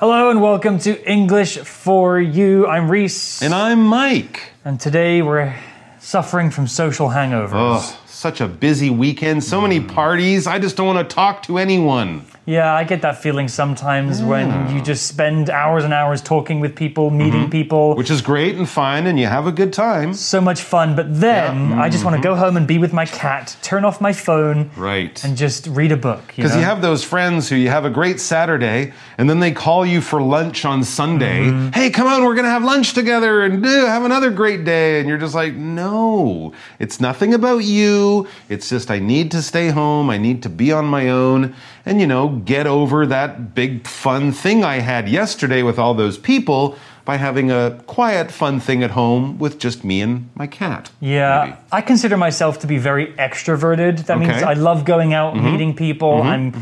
Hello and welcome to English for You. I'm Reese. And I'm Mike. And today we're suffering from social hangovers. Oh, such a busy weekend, so many parties. I just don't want to talk to anyone. Yeah, I get that feeling sometimes when you just spend hours and hours talking with people, meeting people. Mm-hmm. Which is great and fine, and you have a good time. so much fun, but then I just want to go home and be with my cat, turn off my phone, Mm-hmm. Right. and just read a book. Because know? you have those friends who you have a great Saturday, and then they call you for lunch on Sunday. Mm-hmm. Hey, come on, we're going to have lunch together and uh, have another great day. And you're just like, no, it's nothing about you. It's just I need to stay home. I need to be on my own and, you know, get over that big fun thing I had yesterday with all those people by having a quiet, fun thing at home with just me and my cat. Yeah, maybe. I consider myself to be very extroverted. That means Okay. Mm-hmm. I love going out, meeting people. I'm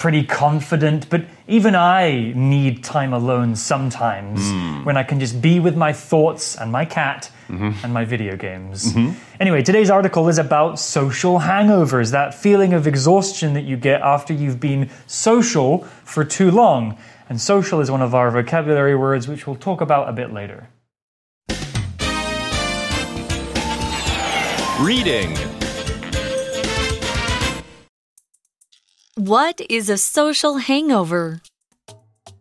pretty confident, but even I need time alone sometimes Mm. when I can just be with my thoughts and my cat Mm-hmm. and my video games. Anyway, today's article is about social hangovers, that feeling of exhaustion that you get after you've been social for too long. And social is one of our vocabulary words, which we'll talk about a bit later. Reading. What is a social hangover?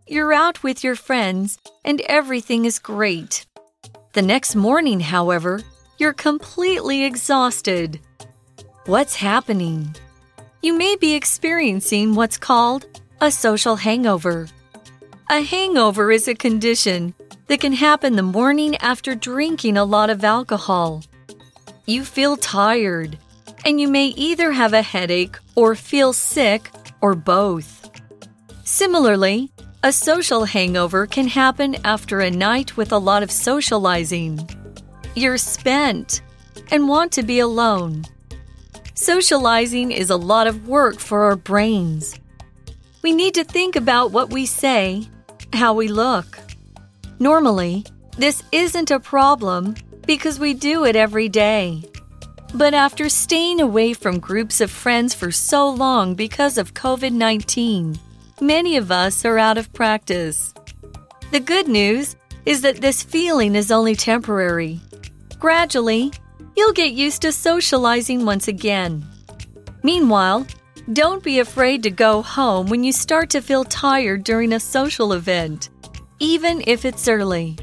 You're out with your friends and everything is great. The next morning, however, you're completely exhausted. What's happening? You may be experiencing what's called a social hangover. A hangover is a condition that can happen the morning after drinking a lot of alcohol. You feel tired, and you may either have a headache or feel sick or both. Similarly, a social hangover can happen after a night with a lot of socializing. You're spent and want to be alone. Socializing is a lot of work for our brains. We need to think about what we say, how we look. Normally, this isn't a problem because we do it every day. But after staying away from groups of friends for so long because of COVID 19, many of us are out of practice. The good news is that this feeling is only temporary. Gradually, you'll get used to socializing once again. Meanwhile, don't be afraid to go home when you start to feel tired during a social event, even if it's early.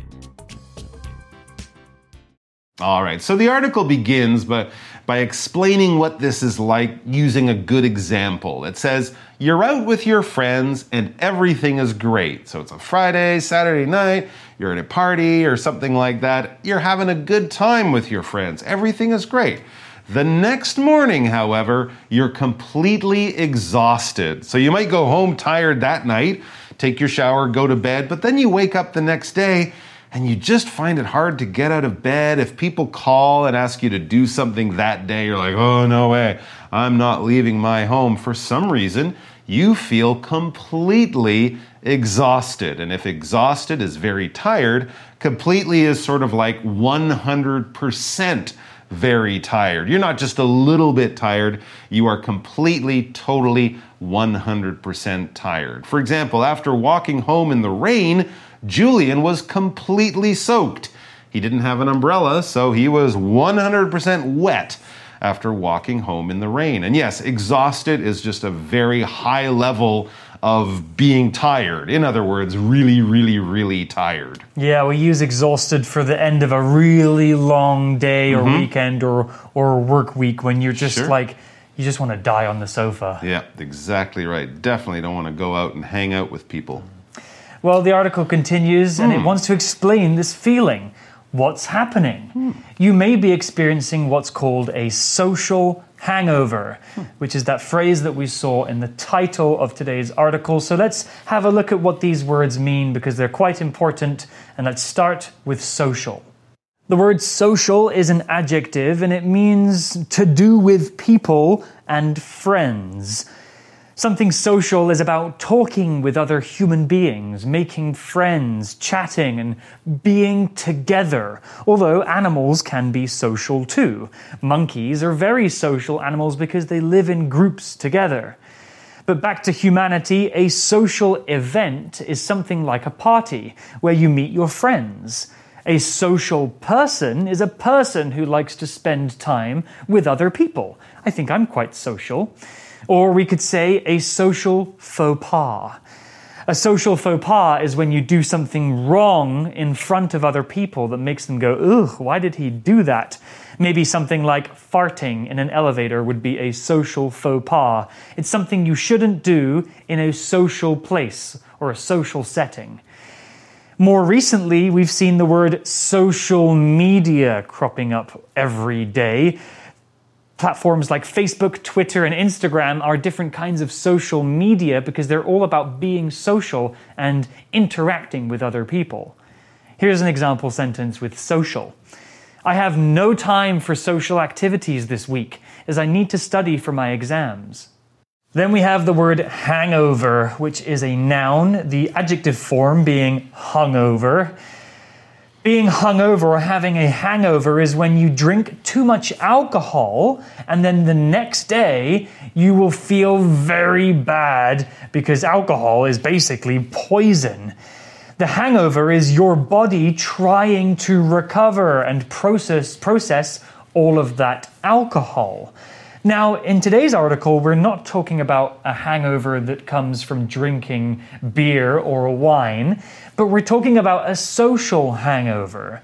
All right, so the article begins but by explaining what this is like using a good example. It says, You're out with your friends and everything is great. So it's a Friday, Saturday night, you're at a party or something like that. You're having a good time with your friends. Everything is great. The next morning, however, you're completely exhausted. So you might go home tired that night, take your shower, go to bed, but then you wake up the next day and you just find it hard to get out of bed. If people call and ask you to do something that day, you're like, oh, no way, I'm not leaving my home. For some reason, you feel completely exhausted. And if exhausted is very tired, completely is sort of like 100% very tired. You're not just a little bit tired, you are completely, totally 100% tired. For example, after walking home in the rain, Julian was completely soaked. He didn't have an umbrella, so he was 100% wet after walking home in the rain. And yes, exhausted is just a very high level of being tired. In other words, really, really, really tired. Yeah, we use exhausted for the end of a really long day or weekend or or work week when you're just Mm-hmm. Sure. like you just want to die on the sofa. Yeah, exactly right. Definitely don't want to go out and hang out with people. Well, the article continues and it Hmm. wants to explain this feeling. What's happening? Hmm. You may be experiencing what's called a social hangover, Hmm. which is that phrase that we saw in the title of today's article. So let's have a look at what these words mean because they're quite important. And let's start with social. The word social is an adjective and it means to do with people and friends. Something social is about talking with other human beings, making friends, chatting, and being together. Although animals can be social too. Monkeys are very social animals because they live in groups together. But back to humanity, a social event is something like a party where you meet your friends. A social person is a person who likes to spend time with other people. I think I'm quite social. Or we could say a social faux pas. A social faux pas is when you do something wrong in front of other people that makes them go, ugh, why did he do that? Maybe something like farting in an elevator would be a social faux pas. It's something you shouldn't do in a social place or a social setting. More recently, we've seen the word social media cropping up every day. Platforms like Facebook, Twitter, and Instagram are different kinds of social media because they're all about being social and interacting with other people. Here's an example sentence with social. I have no time for social activities this week as I need to study for my exams. Then we have the word hangover, which is a noun, the adjective form being hungover. Being hungover or having a hangover is when you drink too much alcohol and then the next day you will feel very bad because alcohol is basically poison. The hangover is your body trying to recover and process process all of that alcohol. Now, in today's article, we're not talking about a hangover that comes from drinking beer or wine, but we're talking about a social hangover.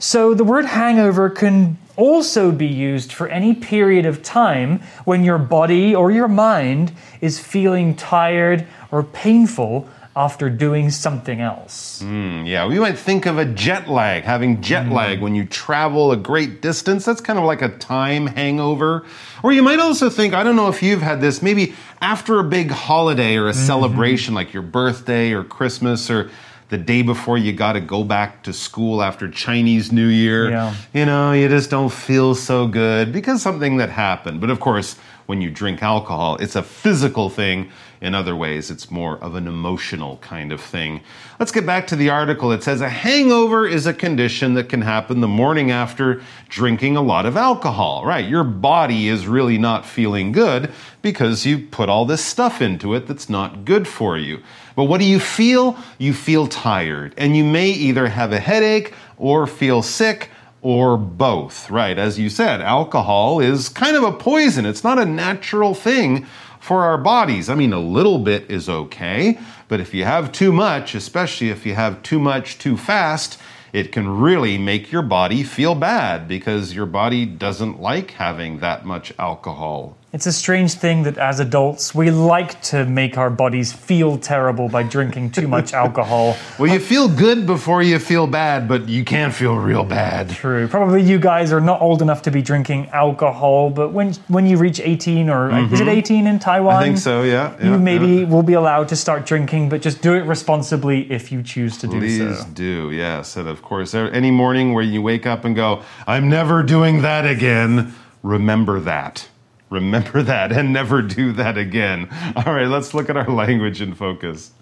So the word hangover can also be used for any period of time when your body or your mind is feeling tired or painful after doing something else. Mm, yeah, we might think of a jet lag, having jet mm. lag when you travel a great distance. That's kind of like a time hangover. Or you might also think, I don't know if you've had this, maybe after a big holiday or a mm-hmm. celebration like your birthday or Christmas or the day before you got to go back to school after Chinese New Year. Yeah. You know, you just don't feel so good because something that happened. But of course, when you drink alcohol, it's a physical thing in other ways, it's more of an emotional kind of thing. Let's get back to the article. It says a hangover is a condition that can happen the morning after drinking a lot of alcohol. Right, your body is really not feeling good because you put all this stuff into it that's not good for you. But what do you feel? You feel tired, and you may either have a headache or feel sick or both, right? As you said, alcohol is kind of a poison. It's not a natural thing for our bodies. I mean, a little bit is okay, but if you have too much, especially if you have too much too fast, it can really make your body feel bad because your body doesn't like having that much alcohol. It's a strange thing that as adults, we like to make our bodies feel terrible by drinking too much alcohol. well, you feel good before you feel bad, but you can't feel real bad. True. Probably you guys are not old enough to be drinking alcohol, but when when you reach 18 or mm-hmm. is it 18 in Taiwan? I think so, yeah. yeah you maybe yeah. will be allowed to start drinking, but just do it responsibly if you choose to Please do so. Please do, yes. And of course, any morning where you wake up and go, I'm never doing that again, remember that. Remember that and never do that again. All right, let's look at our language in focus.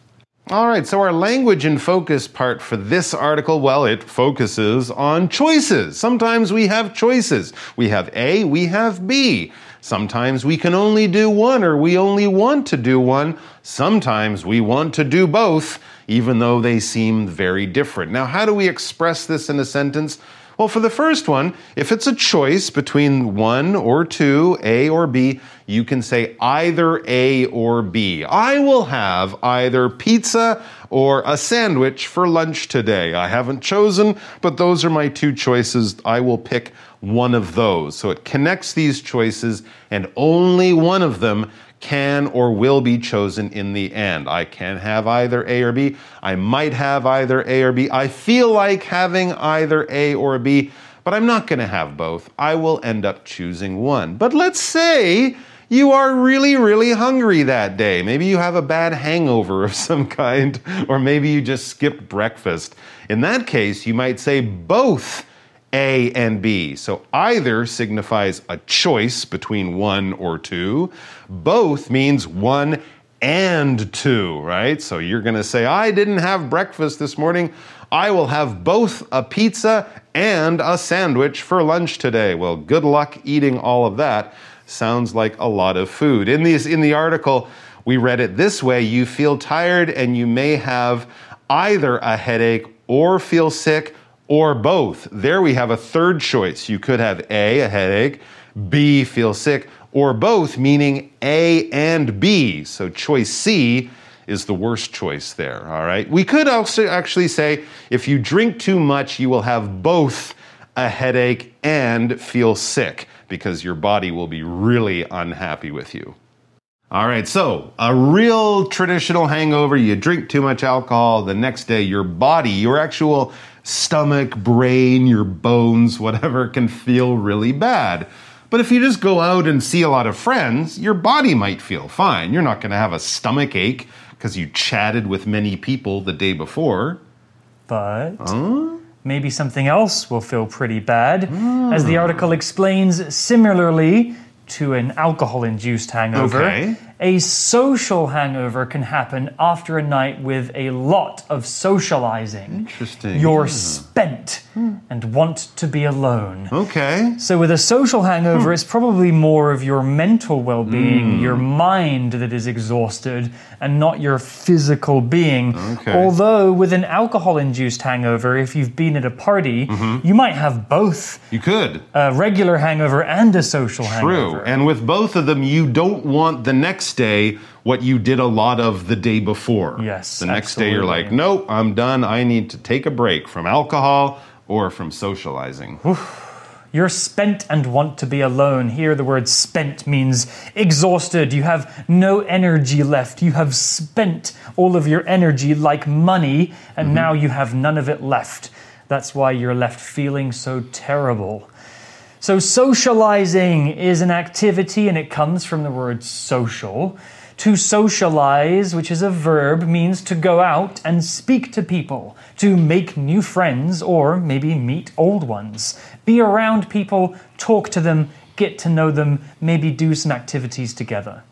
All right, so our language in focus part for this article, well, it focuses on choices. Sometimes we have choices. We have A, we have B. Sometimes we can only do one or we only want to do one. Sometimes we want to do both, even though they seem very different. Now, how do we express this in a sentence? Well, for the first one, if it's a choice between one or two, A or B, you can say either A or B. I will have either pizza or a sandwich for lunch today. I haven't chosen, but those are my two choices. I will pick one of those. So it connects these choices, and only one of them can or will be chosen in the end. I can have either A or B. I might have either A or B. I feel like having either A or B, but I'm not going to have both. I will end up choosing one. But let's say you are really, really hungry that day. Maybe you have a bad hangover of some kind, or maybe you just skipped breakfast. In that case, you might say both a and B. So either signifies a choice between one or two. Both means one and two, right? So you're going to say, I didn't have breakfast this morning. I will have both a pizza and a sandwich for lunch today. Well, good luck eating all of that. Sounds like a lot of food. In, these, in the article, We read it this way you feel tired and you may have either a headache or feel sick or both. There we have a third choice. You could have A, a headache, B, feel sick, or both, meaning A and B. So choice C is the worst choice there, all right? We could also actually say if you drink too much, you will have both a headache and feel sick because your body will be really unhappy with you. All right, so a real traditional hangover, you drink too much alcohol, the next day your body, your actual stomach, brain, your bones, whatever, can feel really bad. But if you just go out and see a lot of friends, your body might feel fine. You're not going to have a stomach ache because you chatted with many people the day before. But maybe something else will feel pretty bad. Hmm. As the article explains, similarly to an alcohol induced hangover, Okay. a social hangover can happen after a night with a lot of socializing. Interesting. You're Yeah. spent and want to be alone. Okay. So, with a social hangover, it's probably more of your mental well being, hmm. your mind that is exhausted, and not your physical being. Okay. Although, with an alcohol induced hangover, if you've been at a party, mm-hmm. you might have both You could. a regular hangover and a social True. hangover. And with both of them, you don't want the next day what you did a lot of the day before. Yes, The next day, you're like, nope, I'm done. I need to take a break from alcohol or from socializing. You're spent and want to be alone. Here, the word spent means exhausted. You have no energy left. You have spent all of your energy like money, and mm-hmm. now you have none of it left. That's why you're left feeling so terrible. So, socializing is an activity and it comes from the word social. To socialize, which is a verb, means to go out and speak to people, to make new friends, or maybe meet old ones. Be around people, talk to them, get to know them, maybe do some activities together.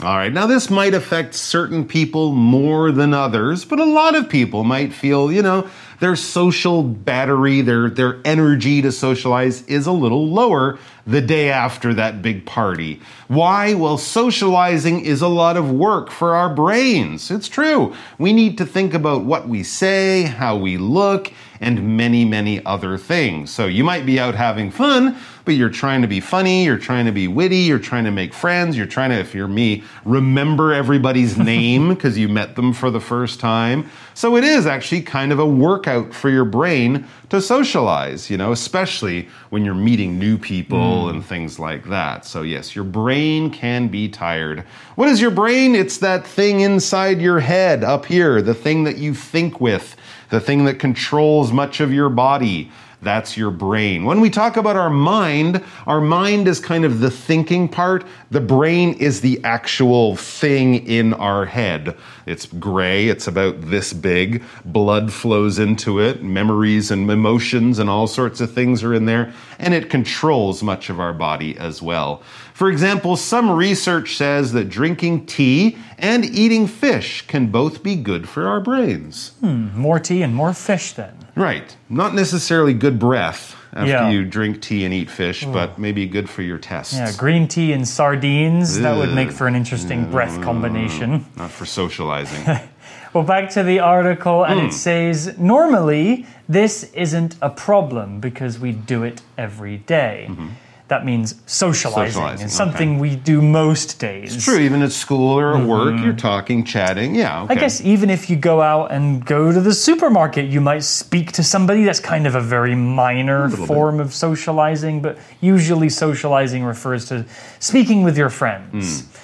All right, now this might affect certain people more than others, but a lot of people might feel, you know, their social battery, their their energy to socialize is a little lower the day after that big party. Why? Well, socializing is a lot of work for our brains. It's true. We need to think about what we say, how we look, and many, many other things. So you might be out having fun, but you're trying to be funny, you're trying to be witty, you're trying to make friends, you're trying to, if you're me, remember everybody's name because you met them for the first time. So it is actually kind of a workout for your brain to socialize, you know, especially when you're meeting new people mm. and things like that. So, yes, your brain can be tired. What is your brain? It's that thing inside your head up here, the thing that you think with, the thing that controls much of your body. That's your brain. When we talk about our mind, our mind is kind of the thinking part. The brain is the actual thing in our head. It's gray, it's about this big. Blood flows into it, memories and emotions and all sorts of things are in there, and it controls much of our body as well. For example, some research says that drinking tea and eating fish can both be good for our brains. Hmm, more tea and more fish, then. Right. Not necessarily good breath after Yeah. you drink tea and eat fish, mm. but maybe good for your tests. Yeah, green tea and sardines, that would make for an interesting breath combination. Mm. Not for socializing. Well, back to the article, and it mm. says normally this isn't a problem because we do it every day. Mm-hmm. That means socializing. Socializing, It's something we do most days. True, even at school or at mm-hmm. work, you're talking, chatting. Yeah, okay. I guess even if you go out and go to the supermarket, you might speak to somebody. That's kind of a very minor little form of socializing, but usually socializing refers to speaking with your friends. Hmm.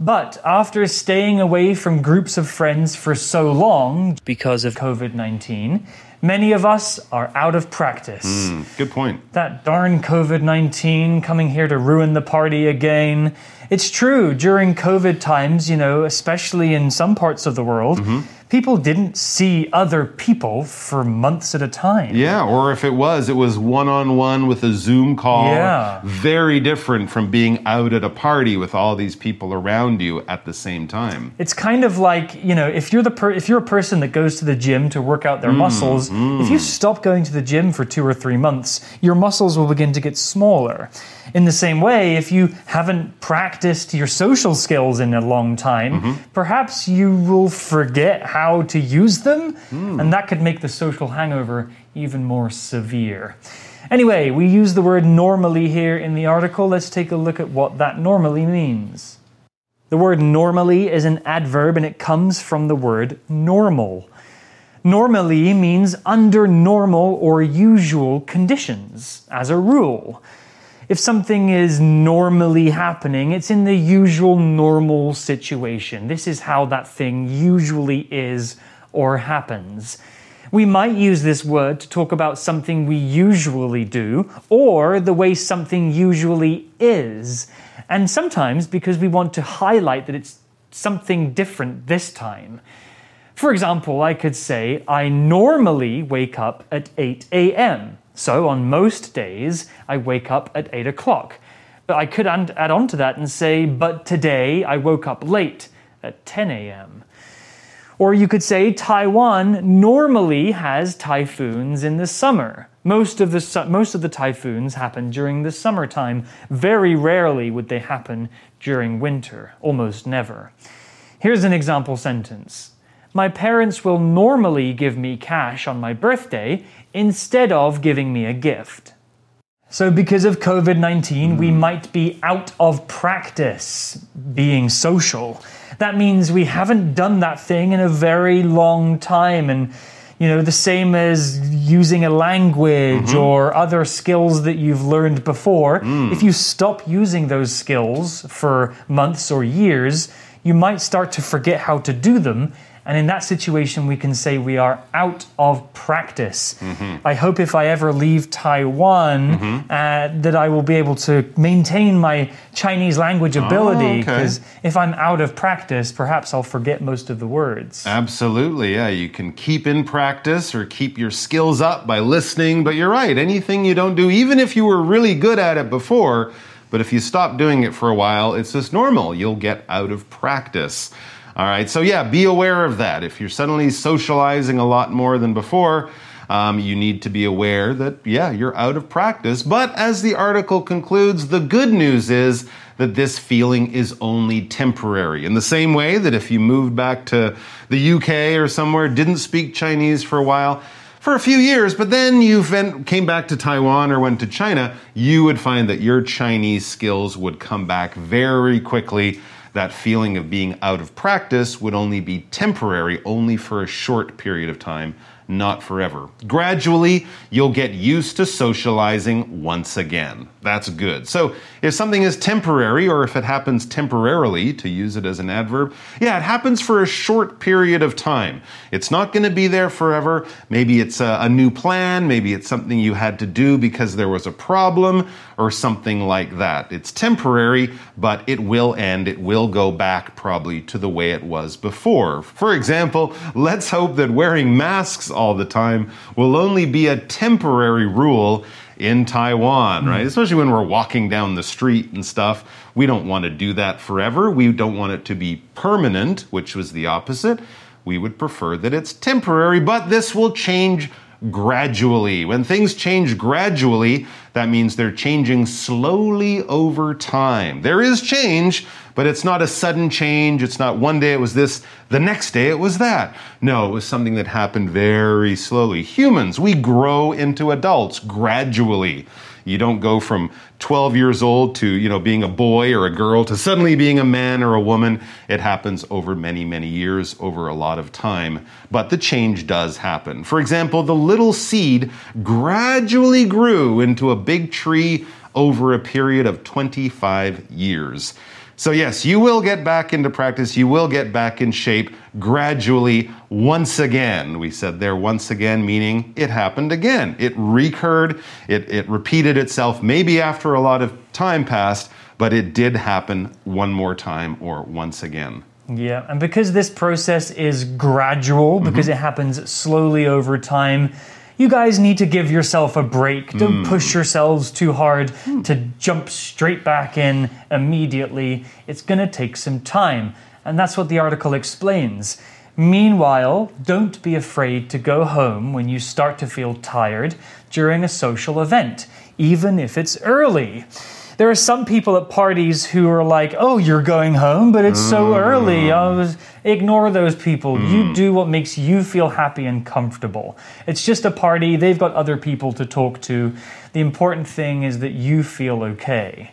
But after staying away from groups of friends for so long because of COVID 19, many of us are out of practice. Hmm, good point. That darn COVID 19 coming here to ruin the party again. It's true, during COVID times, you know, especially in some parts of the world, mm-hmm. People didn't see other people for months at a time. Yeah, or if it was, it was one on one with a Zoom call. Yeah. Very different from being out at a party with all these people around you at the same time. It's kind of like, you know, if you're the per- if you're a person that goes to the gym to work out their Mm, muscles, if you stop going to the gym for 2 or 3 months, your muscles will begin to get smaller. In the same way, if you haven't practiced your social skills in a long time, Mm-hmm. perhaps you will forget how to use them, Hmm. and that could make the social hangover even more severe. Anyway, we use the word normally here in the article. Let's take a look at what that normally means. The word normally is an adverb and it comes from the word normal. Normally means under normal or usual conditions, as a rule. If something is normally happening, it's in the usual normal situation. This is how that thing usually is or happens. We might use this word to talk about something we usually do or the way something usually is. And sometimes because we want to highlight that it's something different this time. For example, I could say, I normally wake up at 8 a.m. So on most days, I wake up at 8 o'clock. But I could add on to that and say, but today I woke up late at 10 a.m. Or you could say Taiwan normally has typhoons in the summer. Most of the most of the typhoons happen during the summertime. Very rarely would they happen during winter, almost never. Here's an example sentence. My parents will normally give me cash on my birthday instead of giving me a gift. So, because of COVID 19, we hmm. might be out of practice being social. That means we haven't done that thing in a very long time. And, you know, the same as using a language mm-hmm. or other skills that you've learned before. Hmm. If you stop using those skills for months or years, you might start to forget how to do them. And in that situation, we can say we are out of practice. I hope if I ever leave Taiwan, uh, that I will be able to maintain my Chinese language ability. okay. Because if I'm out of practice, perhaps I'll forget most of the words. Absolutely, yeah. You can keep in practice or keep your skills up by listening, but you're right. Anything you don't do, even if you were really good at it before, but if you stop doing it for a while, it's just normal. You'll get out of practice. All right, so yeah, be aware of that. If you're suddenly socializing a lot more than before, um, you need to be aware that, yeah, you're out of practice. But as the article concludes, the good news is that this feeling is only temporary. In the same way that if you moved back to the UK or somewhere, didn't speak Chinese for a while, for a few years, but then you came back to Taiwan or went to China, you would find that your Chinese skills would come back very quickly. That feeling of being out of practice would only be temporary, only for a short period of time, not forever. Gradually, you'll get used to socializing once again. That's good. So, if something is temporary or if it happens temporarily, to use it as an adverb, yeah, it happens for a short period of time. It's not going to be there forever. Maybe it's a, a new plan, maybe it's something you had to do because there was a problem or something like that. It's temporary, but it will end. It will go back probably to the way it was before. For example, let's hope that wearing masks all the time will only be a temporary rule in Taiwan, right? Hmm. Especially when we're walking down the street and stuff. We don't want to do that forever. We don't want it to be permanent, which was the opposite. We would prefer that it's temporary, but this will change gradually. When things change gradually, that means they're changing slowly over time. There is change, but it's not a sudden change. It's not one day it was this, the next day it was that. No, it was something that happened very slowly. Humans, we grow into adults gradually. You don't go from 12 years old to, you know, being a boy or a girl to suddenly being a man or a woman. It happens over many, many years, over a lot of time. But the change does happen. For example, the little seed gradually grew into a big tree over a period of 25 years. So, yes, you will get back into practice. You will get back in shape gradually once again. We said there once again, meaning it happened again. It recurred, it, it repeated itself, maybe after a lot of time passed, but it did happen one more time or once again. Yeah, and because this process is gradual, because mm-hmm. it happens slowly over time, you guys need to give yourself a break. Don't hmm. push yourselves too hard to jump straight back in immediately. It's going to take some time. And that's what the article explains. Meanwhile, don't be afraid to go home when you start to feel tired during a social event, even if it's early. There are some people at parties who are like, oh, you're going home, but it's so early. Mm. Oh, I was, ignore those people. Mm. You do what makes you feel happy and comfortable. It's just a party, they've got other people to talk to. The important thing is that you feel okay.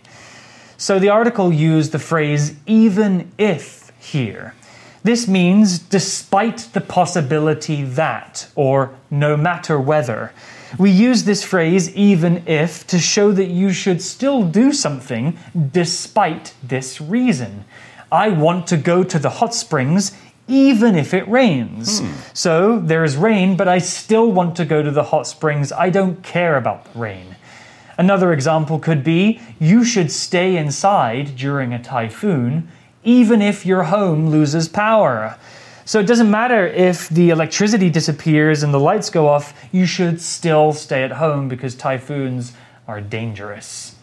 So the article used the phrase even if here. This means despite the possibility that, or no matter whether. We use this phrase even if to show that you should still do something despite this reason. I want to go to the hot springs even if it rains. Hmm. So there is rain, but I still want to go to the hot springs. I don't care about the rain. Another example could be you should stay inside during a typhoon, even if your home loses power. So it doesn't matter if the electricity disappears and the lights go off, you should still stay at home because typhoons are dangerous.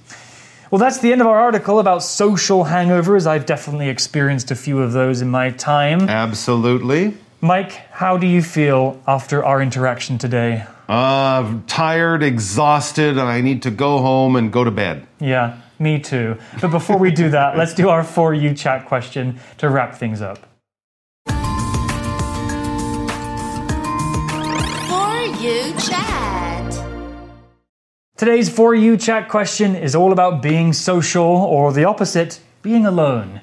Well, that's the end of our article about social hangovers. I've definitely experienced a few of those in my time. Absolutely. Mike, how do you feel after our interaction today? Uh, tired, exhausted, and I need to go home and go to bed. Yeah, me too. But before we do that, let's do our For You chat question to wrap things up. Today's For You chat question is all about being social, or the opposite, being alone.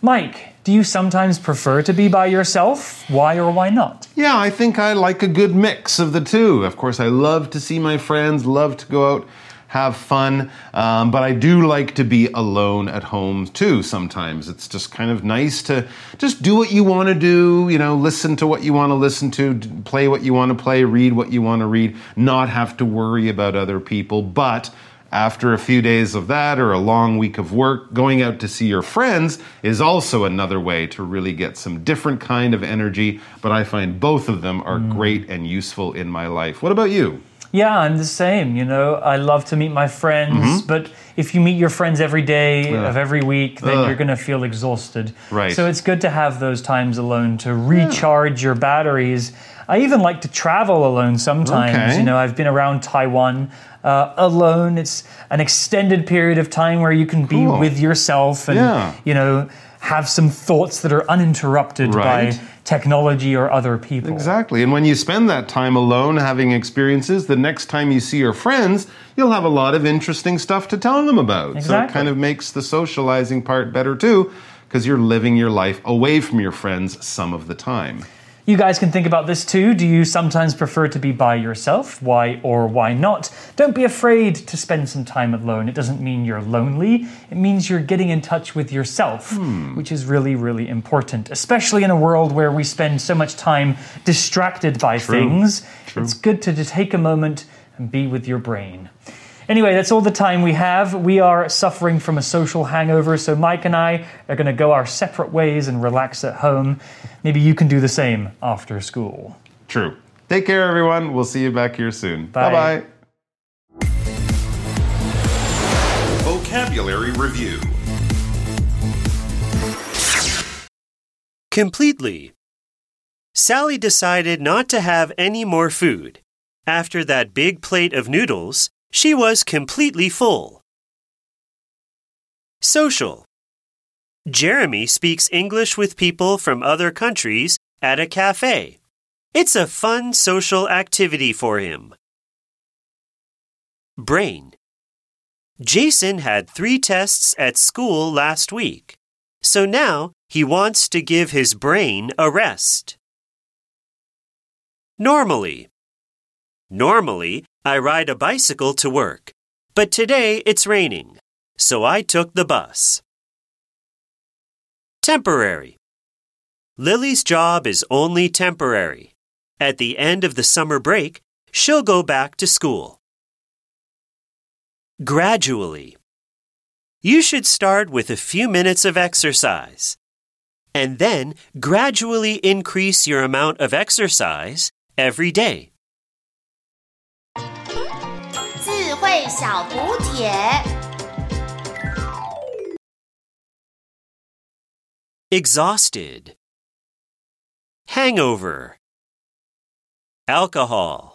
Mike, do you sometimes prefer to be by yourself? Why or why not? Yeah, I think I like a good mix of the two. Of course, I love to see my friends, love to go out, have fun, um, but I do like to be alone at home too sometimes. It's just kind of nice to just do what you want to do, you know, listen to what you want to listen to, play what you want to play, read what you want to read, not have to worry about other people. But after a few days of that or a long week of work, going out to see your friends is also another way to really get some different kind of energy. But I find both of them are great and useful in my life. What about you? Yeah, I'm the same. You know, I love to meet my friends, but if you meet your friends every day of every week, then Ugh. you're going to feel exhausted. Right. So it's good to have those times alone to recharge your batteries. I even like to travel alone sometimes. Okay. You know, I've been around Taiwan uh, alone. It's an extended period of time where you can be Cool. with yourself and, Yeah. you know, have some thoughts that are uninterrupted Right. by technology or other people. Exactly. And when you spend that time alone having experiences, the next time you see your friends, you'll have a lot of interesting stuff to tell them about. So it kind of makes the socializing part better too, because you're living your life away from your friends some of the time. You guys can think about this too. Do you sometimes prefer to be by yourself? Why or why not? Don't be afraid to spend some time alone. It doesn't mean you're lonely, it means you're getting in touch with yourself, hmm. which is really, really important, especially in a world where we spend so much time distracted by things. It's good to take a moment and be with your brain. Anyway, that's all the time we have. We are suffering from a social hangover, so Mike and I are going to go our separate ways and relax at home. Maybe you can do the same after school. True. Take care, everyone. We'll see you back here soon. Bye. Bye bye. Vocabulary Review Completely. Sally decided not to have any more food. After that big plate of noodles, she was completely full. Social. Jeremy speaks English with people from other countries at a cafe. It's a fun social activity for him. Brain. Jason had three tests at school last week, so now he wants to give his brain a rest. Normally. Normally, I ride a bicycle to work, but today it's raining, so I took the bus. Temporary. Lily's job is only temporary. At the end of the summer break, she'll go back to school. Gradually. You should start with a few minutes of exercise. and then gradually increase your amount of exercise every day. 智慧小补帖。 Exhausted. Hangover. Alcohol.